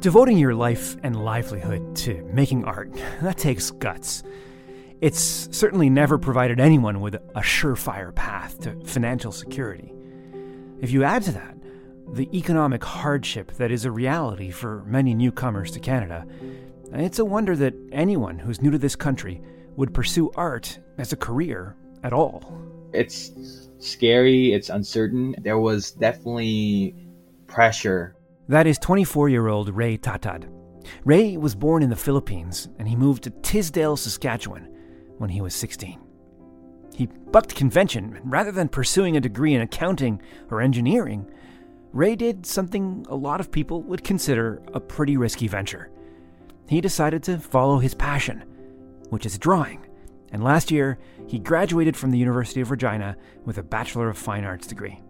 Devoting your life and livelihood to making art, that takes guts. It's certainly never provided anyone with a surefire path to financial security. If you add to that the economic hardship that is a reality for many newcomers to Canada, it's a wonder that anyone who's new to this country would pursue art as a career at all. It's scary, it's uncertain. There was definitely pressure that is 24 year old Ray Tatad. Ray was born in the Philippines and he moved to Tisdale, Saskatchewan when he was 16. He bucked convention. Rather than pursuing a degree in accounting or engineering, Ray did something a lot of people would consider a pretty risky venture. He decided to follow his passion, which is drawing, and last year he graduated from the University of Regina with a Bachelor of Fine Arts degree.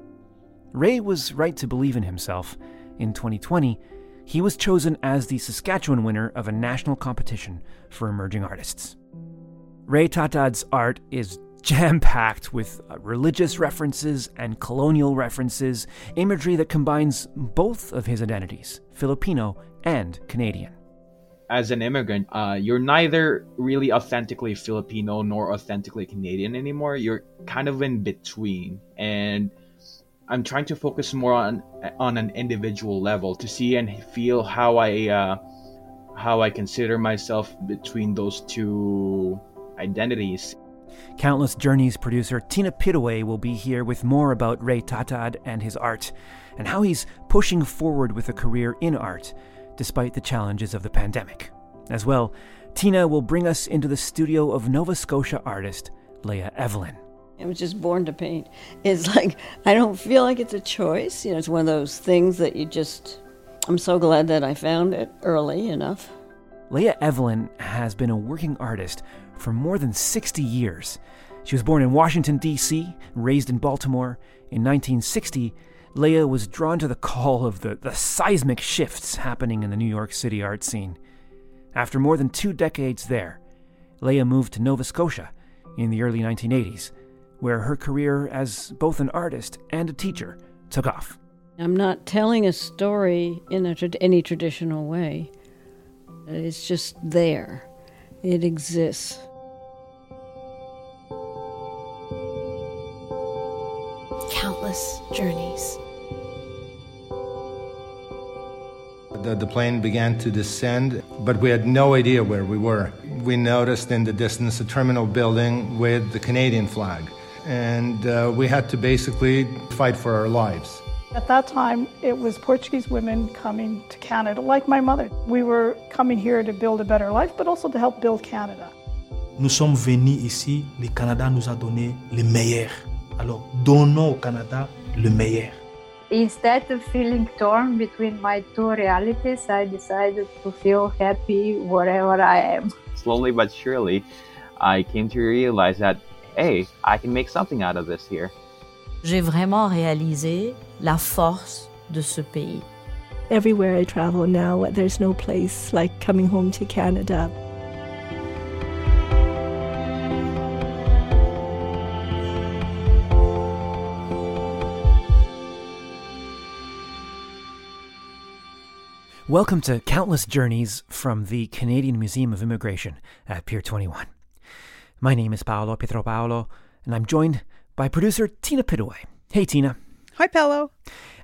Ray was right to believe in himself in 2020, he was chosen as the Saskatchewan winner of a national competition for emerging artists. Ray Tatad's art is jam packed with religious references and colonial references, imagery that combines both of his identities, Filipino and Canadian. As an immigrant, uh, you're neither really authentically Filipino nor authentically Canadian anymore. You're kind of in between. And I'm trying to focus more on on an individual level to see and feel how I uh, how I consider myself between those two identities. Countless Journeys producer Tina Pittaway will be here with more about Ray Tatad and his art, and how he's pushing forward with a career in art despite the challenges of the pandemic. As well, Tina will bring us into the studio of Nova Scotia artist Leah Evelyn. I was just born to paint. It's like I don't feel like it's a choice. You know, it's one of those things that you just. I'm so glad that I found it early enough. Leah Evelyn has been a working artist for more than 60 years. She was born in Washington, D.C., raised in Baltimore. In 1960, Leah was drawn to the call of the, the seismic shifts happening in the New York City art scene. After more than two decades there, Leah moved to Nova Scotia in the early 1980s where her career as both an artist and a teacher took off. I'm not telling a story in a, any traditional way. It's just there. It exists. Countless journeys. The, the plane began to descend, but we had no idea where we were. We noticed in the distance a terminal building with the Canadian flag and uh, we had to basically fight for our lives. At that time, it was Portuguese women coming to Canada, like my mother. We were coming here to build a better life, but also to help build Canada. Nous sommes venus ici, le Canada nous a donné le meilleur. Alors, donnons au Canada le meilleur. Instead of feeling torn between my two realities, I decided to feel happy wherever I am. Slowly but surely, I came to realize that hey, I can make something out of this here. J'ai vraiment réalisé la force de ce pays. Everywhere I travel now, there's no place like coming home to Canada. Welcome to Countless Journeys from the Canadian Museum of Immigration at Pier 21. My name is Paolo Pietropaolo, and I'm joined by producer Tina Pittaway. Hey, Tina. Hi, Paolo.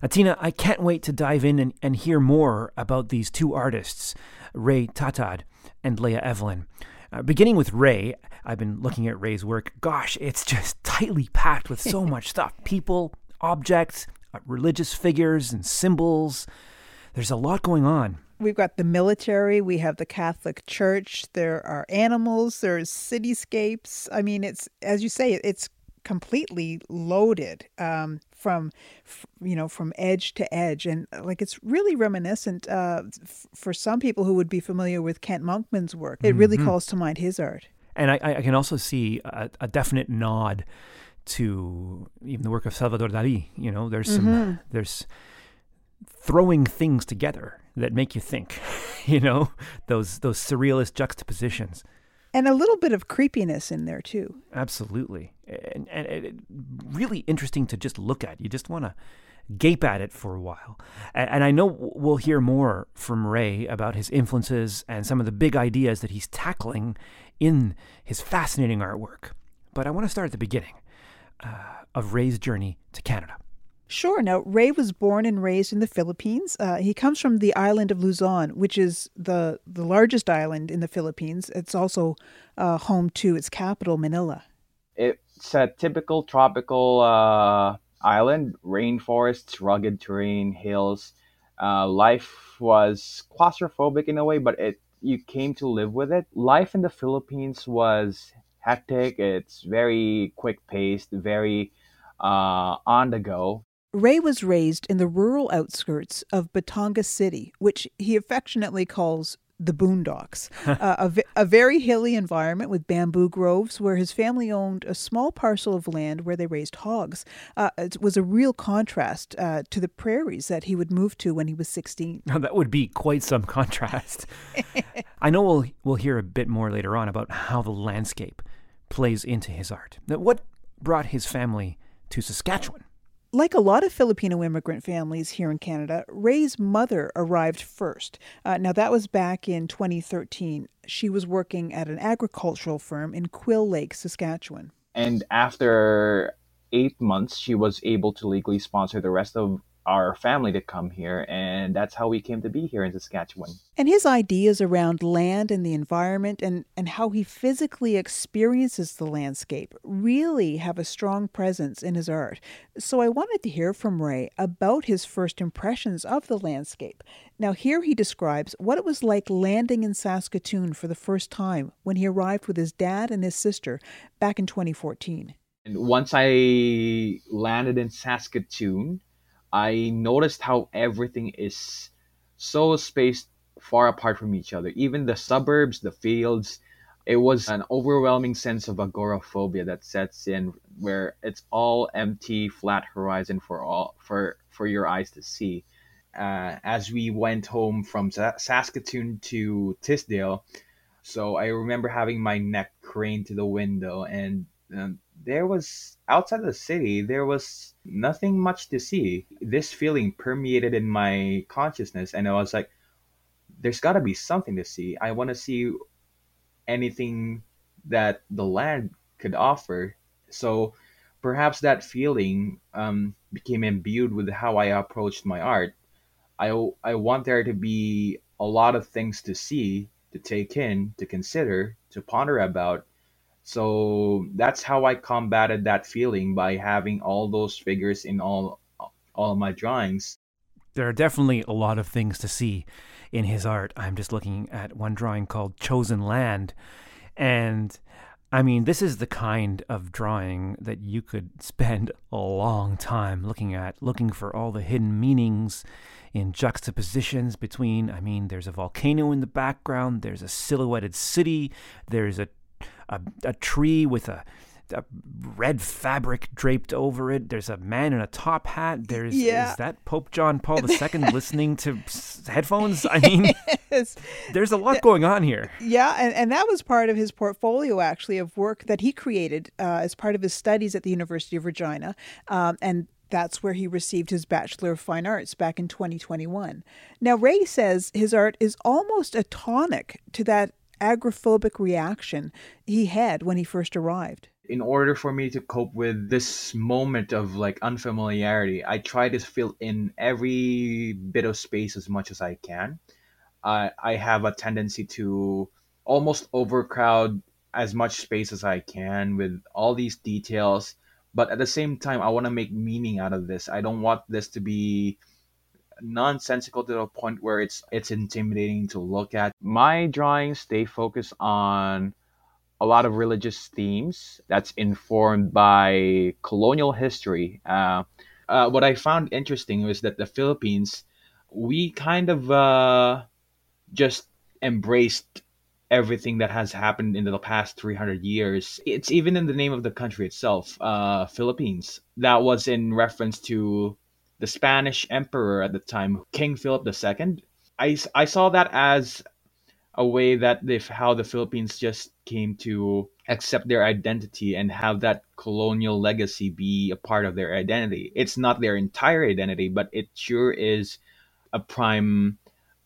Uh, Tina, I can't wait to dive in and, and hear more about these two artists, Ray Tatad and Leah Evelyn. Uh, beginning with Ray, I've been looking at Ray's work. Gosh, it's just tightly packed with so much stuff people, objects, uh, religious figures, and symbols. There's a lot going on. We've got the military, we have the Catholic Church, there are animals, there's cityscapes. I mean, it's as you say, it's completely loaded um, from you know from edge to edge. And like it's really reminiscent uh, f- for some people who would be familiar with kent monkman's work. It really mm-hmm. calls to mind his art. And i, I can also see a, a, definite nod to even the work of salvador dali. You know there's some mm-hmm. there's throwing things together that make you think, you know, those those surrealist juxtapositions. And a little bit of creepiness in there too. Absolutely. and, and, and really interesting to just look at. You just want to gape at it for a while. And, and I know we'll hear more from Ray about his influences and some of the big ideas that he's tackling in his fascinating artwork. But I want to start at the beginning uh, of Ray's journey to Canada. Sure. Now, Ray was born and raised in the Philippines. Uh, he comes from the island of Luzon, which is the, the largest island in the Philippines. It's also uh, home to its capital, Manila. It's a typical tropical uh, island, rainforests, rugged terrain, hills. Uh, life was claustrophobic in a way, but it you came to live with it. Life in the Philippines was hectic. It's very quick paced, very uh, on the go. Ray was raised in the rural outskirts of Batangas City, which he affectionately calls the boondocks, uh, a, a very hilly environment with bamboo groves where his family owned a small parcel of land where they raised hogs. Uh, it was a real contrast uh, to the prairies that he would move to when he was 16. Now, that would be quite some contrast. I know we'll, we'll hear a bit more later on about how the landscape plays into his art. Now, what brought his family to Saskatchewan? Like a lot of Filipino immigrant families here in Canada, Ray's mother arrived first. Uh, now, that was back in 2013. She was working at an agricultural firm in Quill Lake, Saskatchewan. And after eight months, she was able to legally sponsor the rest of our family to come here, and that's how we came to be here in Saskatchewan. And his ideas around land and the environment and, and how he physically experiences the landscape really have a strong presence in his art. So I wanted to hear from Ray about his first impressions of the landscape. Now, here he describes what it was like landing in Saskatoon for the first time when he arrived with his dad and his sister back in 2014. And once I landed in Saskatoon, I noticed how everything is so spaced far apart from each other. Even the suburbs, the fields, it was an overwhelming sense of agoraphobia that sets in where it's all empty, flat horizon for all for for your eyes to see. Uh, as we went home from Saskatoon to Tisdale, so I remember having my neck craned to the window, and um, there was outside the city there was nothing much to see. This feeling permeated in my consciousness and i was like there's got to be something to see. I want to see anything that the land could offer. So perhaps that feeling um, became imbued with how i approached my art. I, I want there to be a lot of things to see to take in to consider to ponder about so that's how I combated that feeling by having all those figures in all all my drawings. There are definitely a lot of things to see in his art. I'm just looking at one drawing called Chosen Land. And I mean, this is the kind of drawing that you could spend a long time looking at, looking for all the hidden meanings in juxtapositions between, I mean, there's a volcano in the background, there's a silhouetted city, there's a a, a tree with a, a red fabric draped over it. There's a man in a top hat. There's yeah. is that Pope John Paul II listening to headphones? I mean, yes. there's a lot going on here. Yeah, and, and that was part of his portfolio actually of work that he created uh, as part of his studies at the University of Regina, um, and that's where he received his Bachelor of Fine Arts back in 2021. Now, Ray says his art is almost a tonic to that agoraphobic reaction he had when he first arrived. In order for me to cope with this moment of like unfamiliarity, I try to fill in every bit of space as much as I can. Uh, I have a tendency to almost overcrowd as much space as I can with all these details. But at the same time, I want to make meaning out of this. I don't want this to be nonsensical to the point where it's it's intimidating to look at. My drawings they focus on a lot of religious themes that's informed by colonial history. Uh, uh, what I found interesting was that the Philippines, we kind of uh, just embraced everything that has happened in the past 300 years. It's even in the name of the country itself, uh, Philippines. That was in reference to the Spanish emperor at the time, King Philip II. I, I saw that as a way that they how the Philippines just came to accept their identity and have that colonial legacy be a part of their identity. It's not their entire identity, but it sure is a prime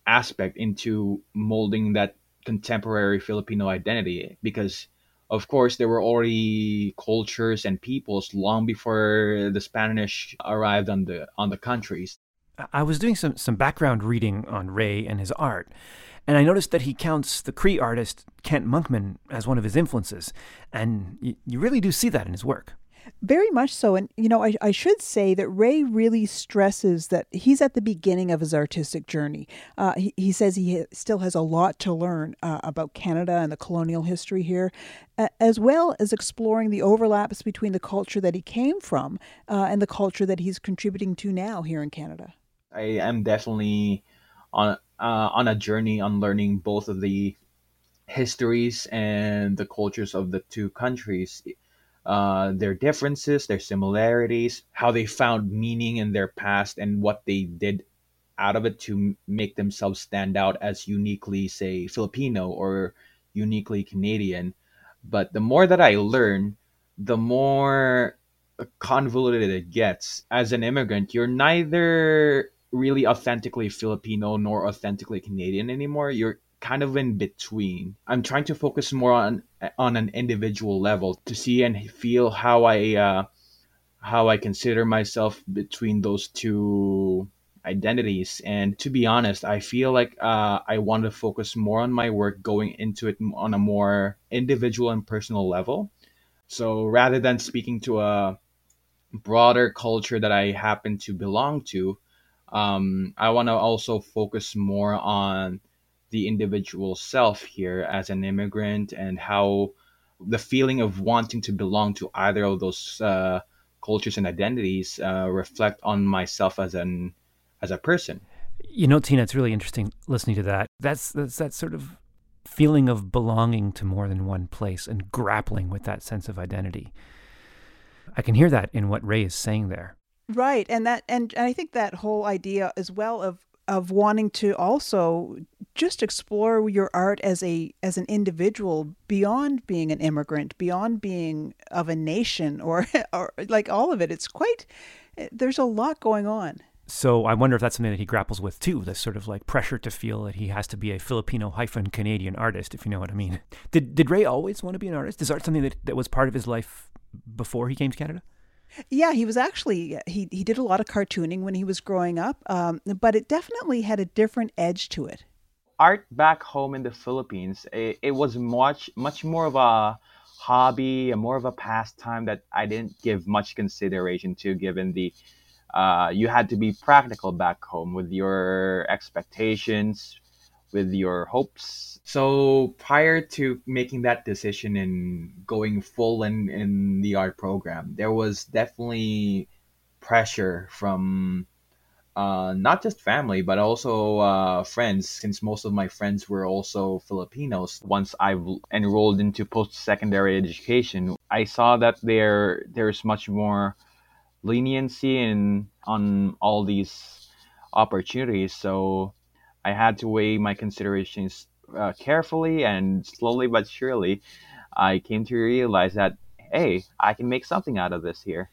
aspect into molding that contemporary Filipino identity because of course there were already cultures and peoples long before the Spanish arrived on the on the countries. I was doing some, some background reading on Ray and his art, and I noticed that he counts the Cree artist Kent Monkman as one of his influences, and you, you really do see that in his work. Very much so. And, you know, I, I should say that Ray really stresses that he's at the beginning of his artistic journey. Uh, he, he says he still has a lot to learn uh, about Canada and the colonial history here, as well as exploring the overlaps between the culture that he came from uh, and the culture that he's contributing to now here in Canada. I am definitely on uh, on a journey on learning both of the histories and the cultures of the two countries uh, their differences, their similarities, how they found meaning in their past, and what they did out of it to make themselves stand out as uniquely, say, Filipino or uniquely Canadian. But the more that I learn, the more convoluted it gets. As an immigrant, you're neither really authentically Filipino nor authentically Canadian anymore. You're kind of in between. I'm trying to focus more on on an individual level to see and feel how I uh, how I consider myself between those two identities. And to be honest, I feel like uh, I want to focus more on my work going into it on a more individual and personal level. So rather than speaking to a broader culture that I happen to belong to, um, I want to also focus more on the individual self here as an immigrant and how the feeling of wanting to belong to either of those uh, cultures and identities uh, reflect on myself as an as a person. You know, Tina, it's really interesting listening to that. That's that's that sort of feeling of belonging to more than one place and grappling with that sense of identity. I can hear that in what Ray is saying there. Right, and that and, and I think that whole idea as well of of wanting to also just explore your art as a as an individual beyond being an immigrant beyond being of a nation or or like all of it it's quite there's a lot going on so I wonder if that's something that he grapples with too, this sort of like pressure to feel that he has to be a Filipino hyphen Canadian artist, if you know what I mean. Did did Ray always want to be an artist? Is art something that, that was part of his life before he came to Canada? Yeah, he was actually he he did a lot of cartooning when he was growing up, um, but it definitely had a different edge to it. Art back home in the Philippines, it, it was much much more of a hobby, and more of a pastime that I didn't give much consideration to, given the uh, you had to be practical back home with your expectations, with your hopes. So prior to making that decision and going full in in the art program, there was definitely pressure from uh, not just family but also uh, friends since most of my friends were also filipinos. Once i enrolled into post-secondary education i saw that there there's much more leniency in on all these opportunities. So I had to weigh my considerations uh, carefully and slowly but surely, I came to realize that hey, I can make something out of this here.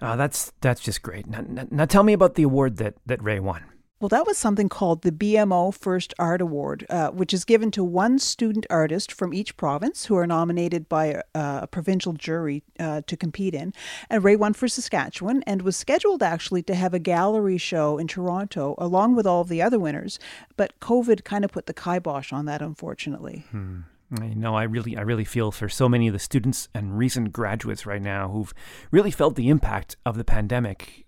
Oh, that's that's just great. Now, now, now tell me about the award that that Ray won. Well, that was something called the BMO First Art Award, uh, which is given to one student artist from each province who are nominated by a, a provincial jury uh, to compete in. And Ray won for Saskatchewan and was scheduled actually to have a gallery show in Toronto along with all of the other winners. But COVID kind of put the kibosh on that, unfortunately. Hmm. I know I really I really feel for so many of the students and recent graduates right now who've really felt the impact of the pandemic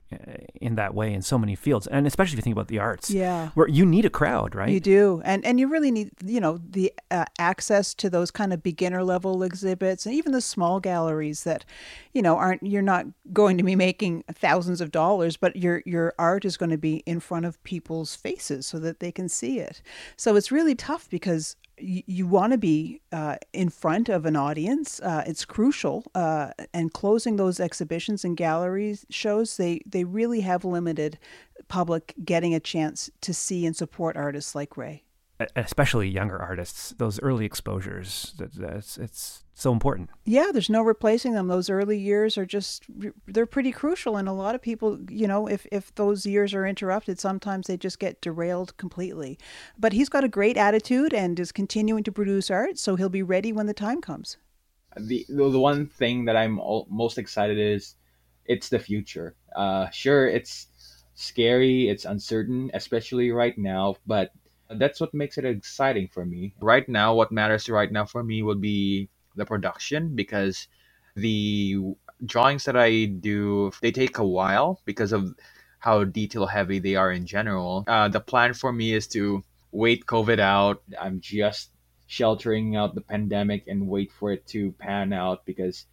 in that way in so many fields and especially if you think about the arts. Yeah. Where you need a crowd right? You do and and you really need you know the uh, access to those kind of beginner level exhibits and even the small galleries that you know aren't you're not going to be making thousands of dollars but your your art is going to be in front of people's faces so that they can see it. So it's really tough because you, want to be uh, in front of an audience. Uh, it's crucial. Uh, and closing those exhibitions and galleries shows, they, they really have limited public getting a chance to see and support artists like Ray. Especially younger artists, those early exposures, it's, it's so important. Yeah, there's no replacing them. Those early years are just, they're pretty crucial. And a lot of people, you know, if, if those years are interrupted, sometimes they just get derailed completely. But he's got a great attitude and is continuing to produce art, so he'll be ready when the time comes. The, the one thing that I'm most excited is it's the future. Uh, sure, it's scary, it's uncertain, especially right now, but that's what makes it exciting for me. Right now, what matters right now for me would be the production because the drawings that I do they take a while because of how detail heavy they are in general. Uh, the plan for me is to wait COVID out. I'm just sheltering out the pandemic and wait for it to pan out because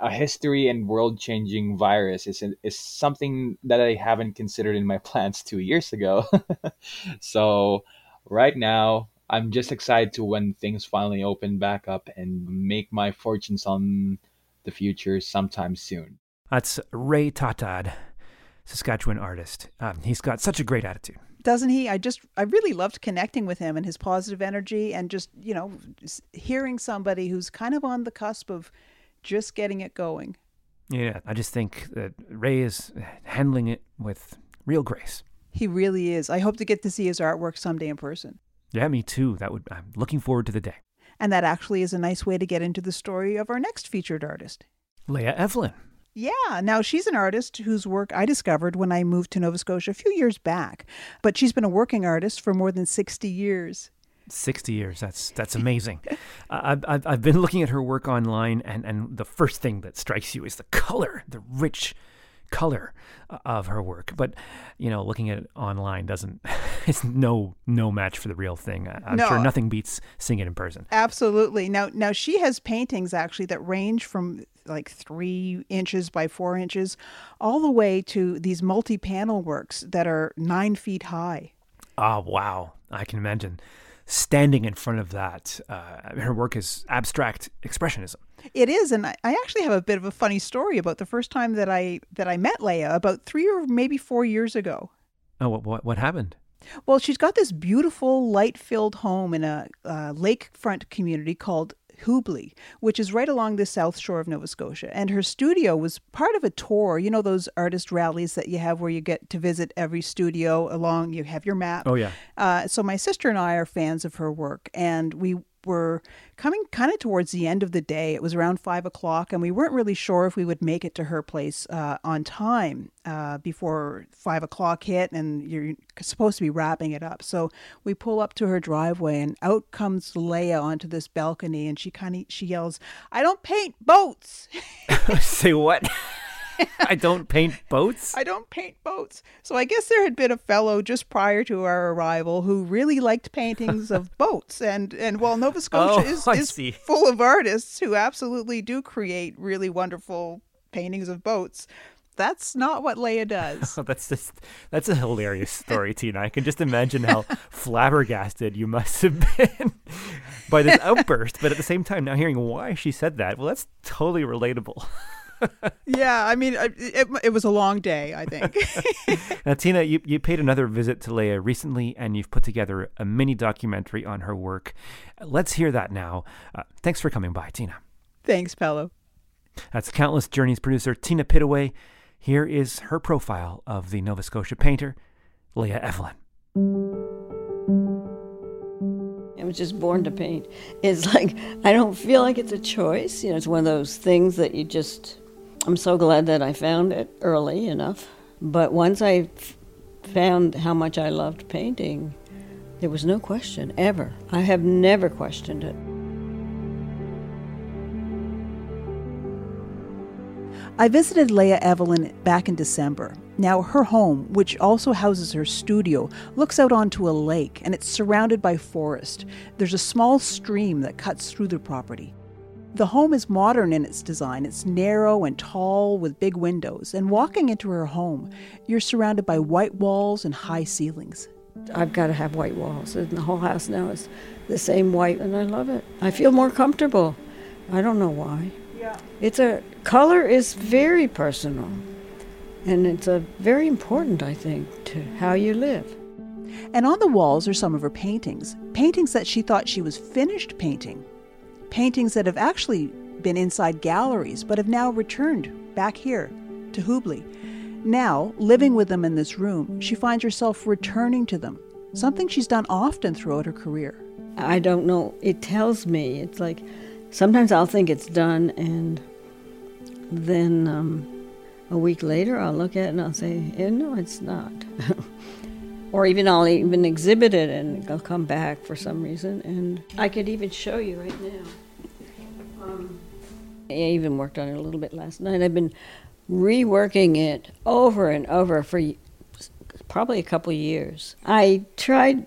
a history and world changing virus is, is something that I haven't considered in my plans two years ago. so right now, I'm just excited to when things finally open back up and make my fortunes on the future sometime soon. That's Ray Tatad, Saskatchewan artist. Um, he's got such a great attitude. Doesn't he? I just, I really loved connecting with him and his positive energy and just, you know, hearing somebody who's kind of on the cusp of just getting it going. Yeah, I just think that Ray is handling it with real grace. He really is. I hope to get to see his artwork someday in person. Yeah, me too. That would I'm looking forward to the day. And that actually is a nice way to get into the story of our next featured artist. Leah Evelyn. Yeah, now she's an artist whose work I discovered when I moved to Nova Scotia a few years back, but she's been a working artist for more than 60 years. 60 years. That's that's amazing. I've, I've, I've been looking at her work online, and, and the first thing that strikes you is the color, the rich color uh, of her work. But you know, looking at it online doesn't it's no no match for the real thing. I'm no. sure nothing beats seeing it in person. Absolutely. Now now she has paintings actually that range from like three inches by four inches, all the way to these multi-panel works that are nine feet high. Oh wow! I can imagine standing in front of that. Uh, her work is abstract expressionism. It is, and I, I actually have a bit of a funny story about the first time that I that I met Leah about three or maybe four years ago. Oh, what what, what happened? Well, she's got this beautiful light-filled home in a uh, lakefront community called Hubley, which is right along the south shore of Nova Scotia. And her studio was part of a tour. You know those artist rallies that you have where you get to visit every studio along. You have your map. Oh yeah. Uh, so my sister and I are fans of her work, and we were coming kind of towards the end of the day. It was around five o'clock, and we weren't really sure if we would make it to her place uh, on time uh, before five o'clock hit, and you're supposed to be wrapping it up. So we pull up to her driveway, and out comes Leah onto this balcony, and she kind of she yells, "I don't paint boats." Say what? I don't paint boats. I don't paint boats. So I guess there had been a fellow just prior to our arrival who really liked paintings of boats, and and while Nova Scotia oh, is, is full of artists who absolutely do create really wonderful paintings of boats. That's not what Leah does. Oh, that's just that's a hilarious story, Tina. I can just imagine how flabbergasted you must have been by this outburst. But at the same time, now hearing why she said that, well, that's totally relatable yeah, I mean, it, it, was a long day, I think. now, Tina, you, you paid another visit to Leah recently, and you've put together a mini documentary on her work. Let's hear that now. Uh, thanks for coming by, Tina. Thanks, Paolo. That's Countless Journeys producer Tina Pittaway. Here is her profile of the Nova Scotia painter, Leah Evelyn. I was just born to paint. It's like I don't feel like it's a choice. You know, it's one of those things that you just I'm so glad that I found it early enough. But once I found how much I loved painting, there was no question ever. I have never questioned it. I visited Leah Evelyn back in December. Now, her home, which also houses her studio, looks out onto a lake and it's surrounded by forest. There's a small stream that cuts through the property. The home is modern in its design. It's narrow and tall with big windows. And walking into her home, you're surrounded by white walls and high ceilings. I've got to have white walls. And the whole house now is the same white, and I love it. I feel more comfortable. I don't know why. Yeah. It's a color is very personal. And it's a very important, I think, to how you live. And on the walls are some of her paintings, paintings that she thought she was finished painting, paintings that have actually been inside galleries but have now returned back here to Hubley. Now, living with them in this room, she finds herself returning to them, something she's done often throughout her career. I don't know. It tells me. It's like sometimes I'll think it's done, and then um, a week later I'll look at it and I'll say, eh, no, it's not. or even I'll even exhibit it and I'll come back for some reason. And I could even show you right now. Um, I even worked on it a little bit last night. I've been reworking it over and over for probably a couple years. I tried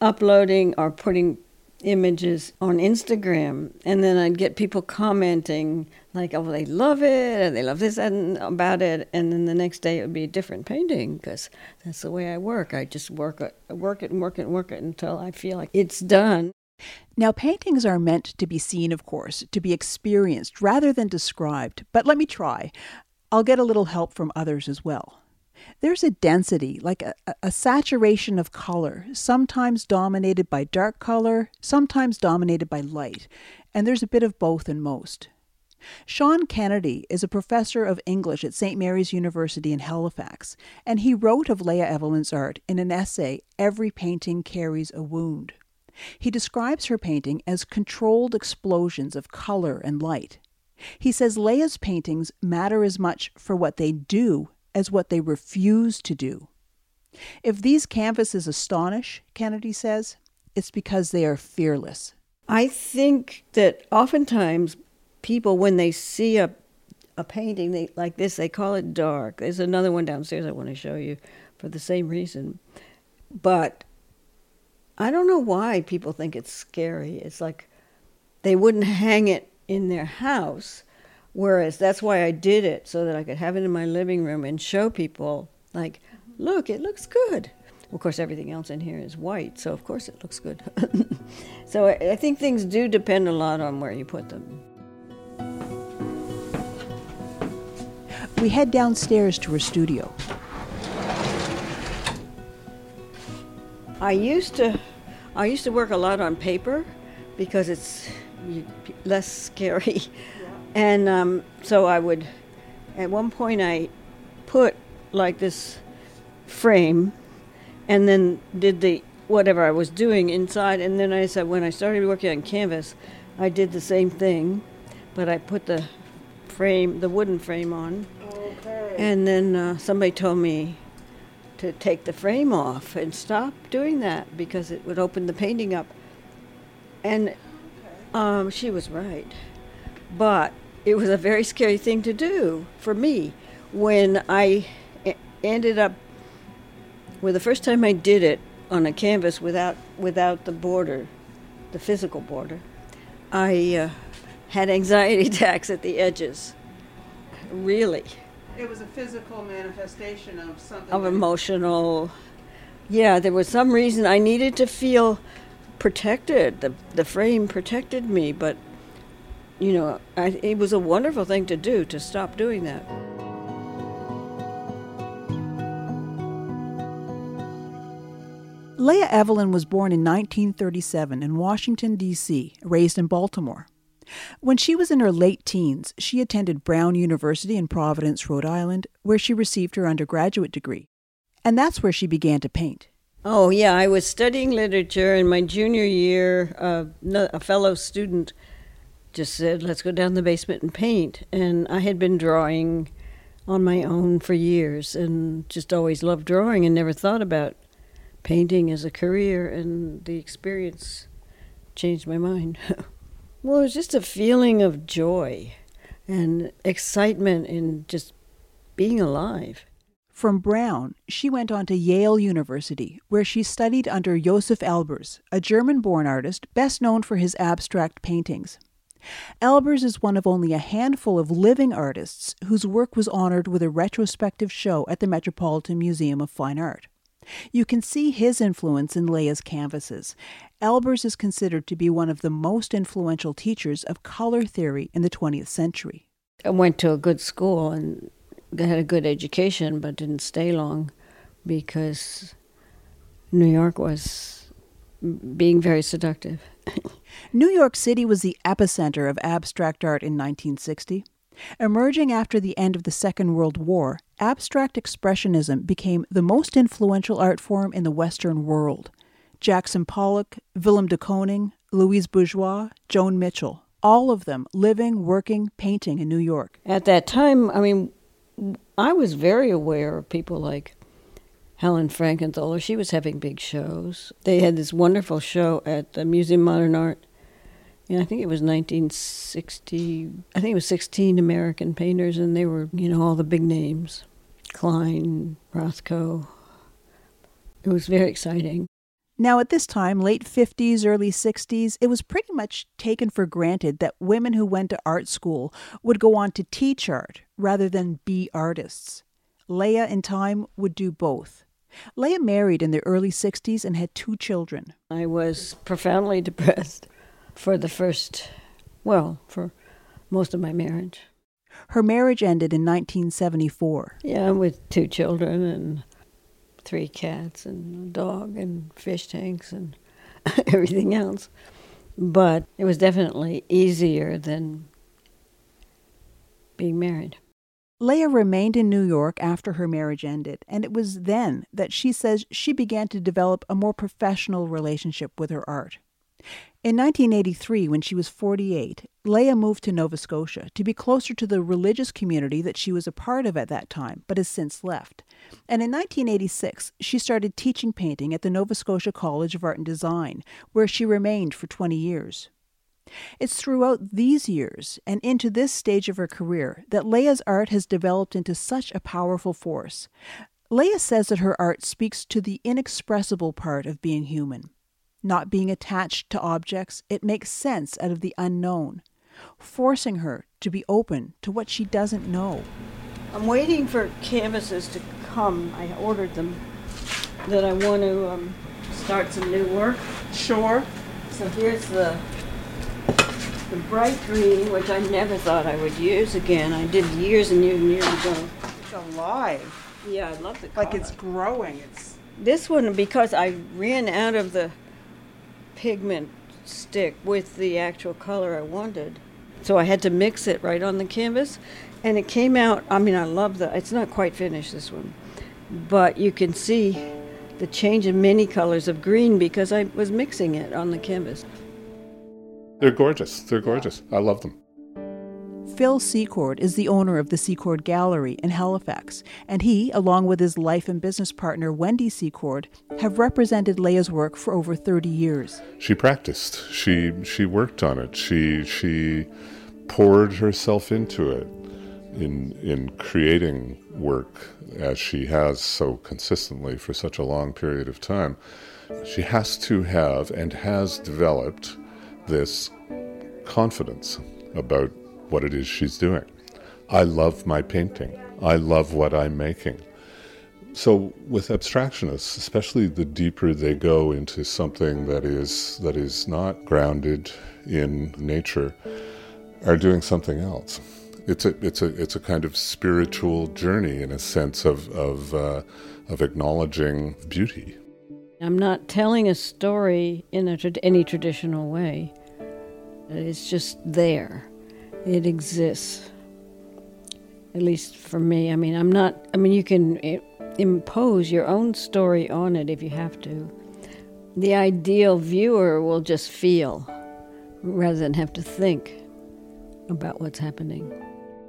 uploading or putting images on Instagram, and then I'd get people commenting like, "Oh, they love it, and they love this and about it," and then the next day it would be a different painting because that's the way I work. I just work it, work it, and work it, and work it until I feel like it's done. Now, paintings are meant to be seen, of course, to be experienced rather than described. But let me try. I'll get a little help from others as well. There's a density, like a, a, saturation of color, sometimes dominated by dark color, sometimes dominated by light, and there's a bit of both in most. Sean Kennedy is a professor of English at St. Mary's University in Halifax, and he wrote of Leah Evelyn's art in an essay, Every Painting Carries a Wound. He describes her painting as controlled explosions of color and light. He says Leah's paintings matter as much for what they do as what they refuse to do. If these canvases astonish, Kennedy says, it's because they are fearless. I think that oftentimes people, when they see a, a painting they, like this, they call it dark. There's another one downstairs I want to show you for the same reason. But I don't know why people think it's scary. It's like they wouldn't hang it in their house. Whereas that's why I did it, so that I could have it in my living room and show people, like, look, it looks good. Of course, everything else in here is white, so of course it looks good. so I think things do depend a lot on where you put them. We head downstairs to her studio. I used to, I used to work a lot on paper because it's less scary. And um, so I would, at one point, I put like this frame and then did the whatever I was doing inside. And then I said, when I started working on canvas, I did the same thing, but I put the frame, the wooden frame on. Okay. And then uh, somebody told me to take the frame off and stop doing that because it would open the painting up. And um, she was right. But it was a very scary thing to do for me when I ended up, well, the first time I did it on a canvas without, without the border, the physical border, I uh, had anxiety attacks at the edges. Really. It was a physical manifestation of something. Of emotional. Yeah, there was some reason I needed to feel protected. The the frame protected me, but you know, I, it was a wonderful thing to do to stop doing that. Leah Evelyn was born in 1937 in Washington, D.C., raised in Baltimore. When she was in her late teens, she attended Brown University in Providence, Rhode Island, where she received her undergraduate degree. And that's where she began to paint. Oh, yeah, I was studying literature in my junior year. Uh, a fellow student just said, let's go down the basement and paint. And I had been drawing on my own for years and just always loved drawing and never thought about painting as a career. And the experience changed my mind. well, it was just a feeling of joy and excitement in just being alive. From Brown, she went on to Yale University, where she studied under Josef Albers, a German born artist best known for his abstract paintings. Albers is one of only a handful of living artists whose work was honored with a retrospective show at the Metropolitan Museum of Fine Art. You can see his influence in Leah's canvases. Albers is considered to be one of the most influential teachers of color theory in the 20th century. I went to a good school and had a good education, but didn't stay long because New York was being very seductive. New York City was the epicenter of abstract art in 1960. Emerging after the end of the Second World War, abstract expressionism became the most influential art form in the Western world. Jackson Pollock, Willem de Kooning, Louise Bourgeois, Joan Mitchell, all of them living, working, painting in New York. At that time, I mean, I was very aware of people like Helen Frankenthaler. She was having big shows. They had this wonderful show at the Museum of Modern Art. And I think it was 1960. I think it was 16 American painters, and they were, you know, all the big names Kline, Rothko. It was very exciting. Now, at this time, late 50s, early 60s, it was pretty much taken for granted that women who went to art school would go on to teach art rather than be artists. Leah, in time, would do both. Leah married in the early 60s and had two children. I was profoundly depressed for the first, well, for most of my marriage. Her marriage ended in 1974. Yeah, with two children and three cats and a dog and fish tanks and everything else. But it was definitely easier than being married. Leah remained in New York after her marriage ended, and it was then that she says she began to develop a more professional relationship with her art. In 1983, when she was 48, Leah moved to Nova Scotia to be closer to the religious community that she was a part of at that time, but has since left. And in 1986, she started teaching painting at the Nova Scotia College of Art and Design, where she remained for 20 years. It's throughout these years and into this stage of her career that Leah's art has developed into such a powerful force. Leah says that her art speaks to the inexpressible part of being human. Not being attached to objects, it makes sense out of the unknown, forcing her to be open to what she doesn't know. I'm waiting for canvases to come. I ordered them. That I want to um, start some new work. Sure. So here's the the bright green, which I never thought I would use again. I did years and years and years ago. It's alive. Yeah, I love the color. Like it's growing. It's This one, because I ran out of the pigment stick with the actual color I wanted. So I had to mix it right on the canvas. And it came out, I mean, I love the, it's not quite finished, this one. But you can see the change in many colors of green because I was mixing it on the canvas. They're gorgeous. They're gorgeous. I love them. Phil Secord is the owner of the Secord Gallery in Halifax, and he, along with his life and business partner Wendy Secord, have represented Leah's work for over 30 years. She practiced. She she worked on it. She she poured herself into it in in creating work as she has so consistently for such a long period of time. She has to have and has developed this confidence about what it is she's doing. I love my painting. I love what I'm making. So with abstractionists, especially the deeper they go into something that is that is not grounded in nature, are doing something else. It's a it's a it's a kind of spiritual journey in a sense of of uh, of acknowledging beauty. I'm not telling a story in a, any traditional way. It's just there. It exists. At least for me. I mean, I'm not, I mean, you can eh, impose your own story on it if you have to. The ideal viewer will just feel rather than have to think about what's happening.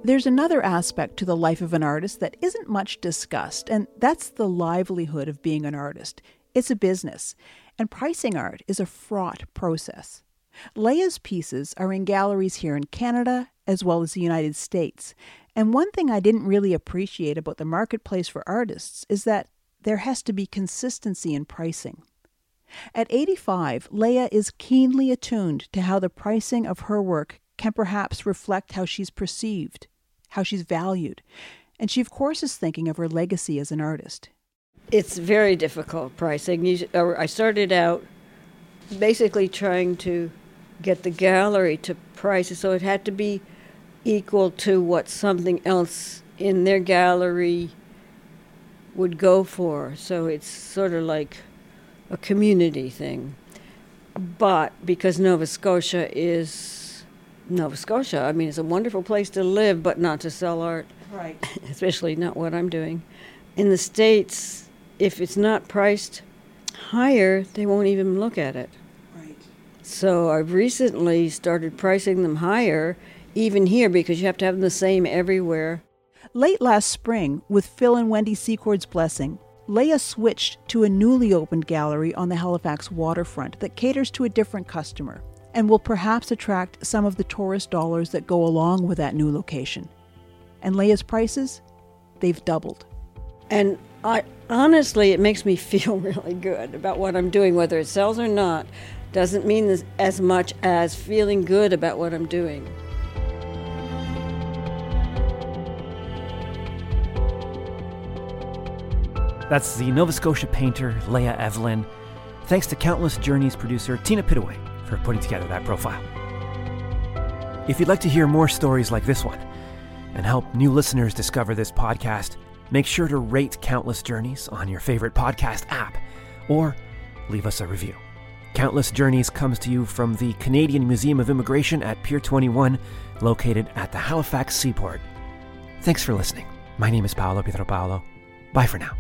There's another aspect to the life of an artist that isn't much discussed, and that's the livelihood of being an artist. It's a business, and pricing art is a fraught process. Leah's pieces are in galleries here in Canada as well as the United States. And one thing I didn't really appreciate about the marketplace for artists is that there has to be consistency in pricing. At 85, Leah is keenly attuned to how the pricing of her work can perhaps reflect how she's perceived, how she's valued, and she, of course, is thinking of her legacy as an artist. It's very difficult pricing. You, uh, I started out basically trying to get the gallery to price it so it had to be equal to what something else in their gallery would go for. So it's sort of like a community thing. But because Nova Scotia is Nova Scotia, I mean, it's a wonderful place to live, but not to sell art. Right. Especially not what I'm doing. In the States, if it's not priced higher, they won't even look at it. Right. So I've recently started pricing them higher, even here, because you have to have them the same everywhere. Late last spring, with Phil and Wendy Secord's blessing, Leah switched to a newly opened gallery on the Halifax waterfront that caters to a different customer and will perhaps attract some of the tourist dollars that go along with that new location. And Leah's prices? They've doubled. And I honestly, it makes me feel really good about what I'm doing, whether it sells or not. Doesn't mean this as much as feeling good about what I'm doing. That's the Nova Scotia painter Leah Evelyn. Thanks to Countless Journeys producer Tina Pittaway for putting together that profile. If you'd like to hear more stories like this one and help new listeners discover this podcast, make sure to rate Countless Journeys on your favorite podcast app or leave us a review. Countless Journeys comes to you from the Canadian Museum of Immigration at Pier 21, located at the Halifax Seaport. Thanks for listening. My name is Paolo Pietropaolo. Bye for now.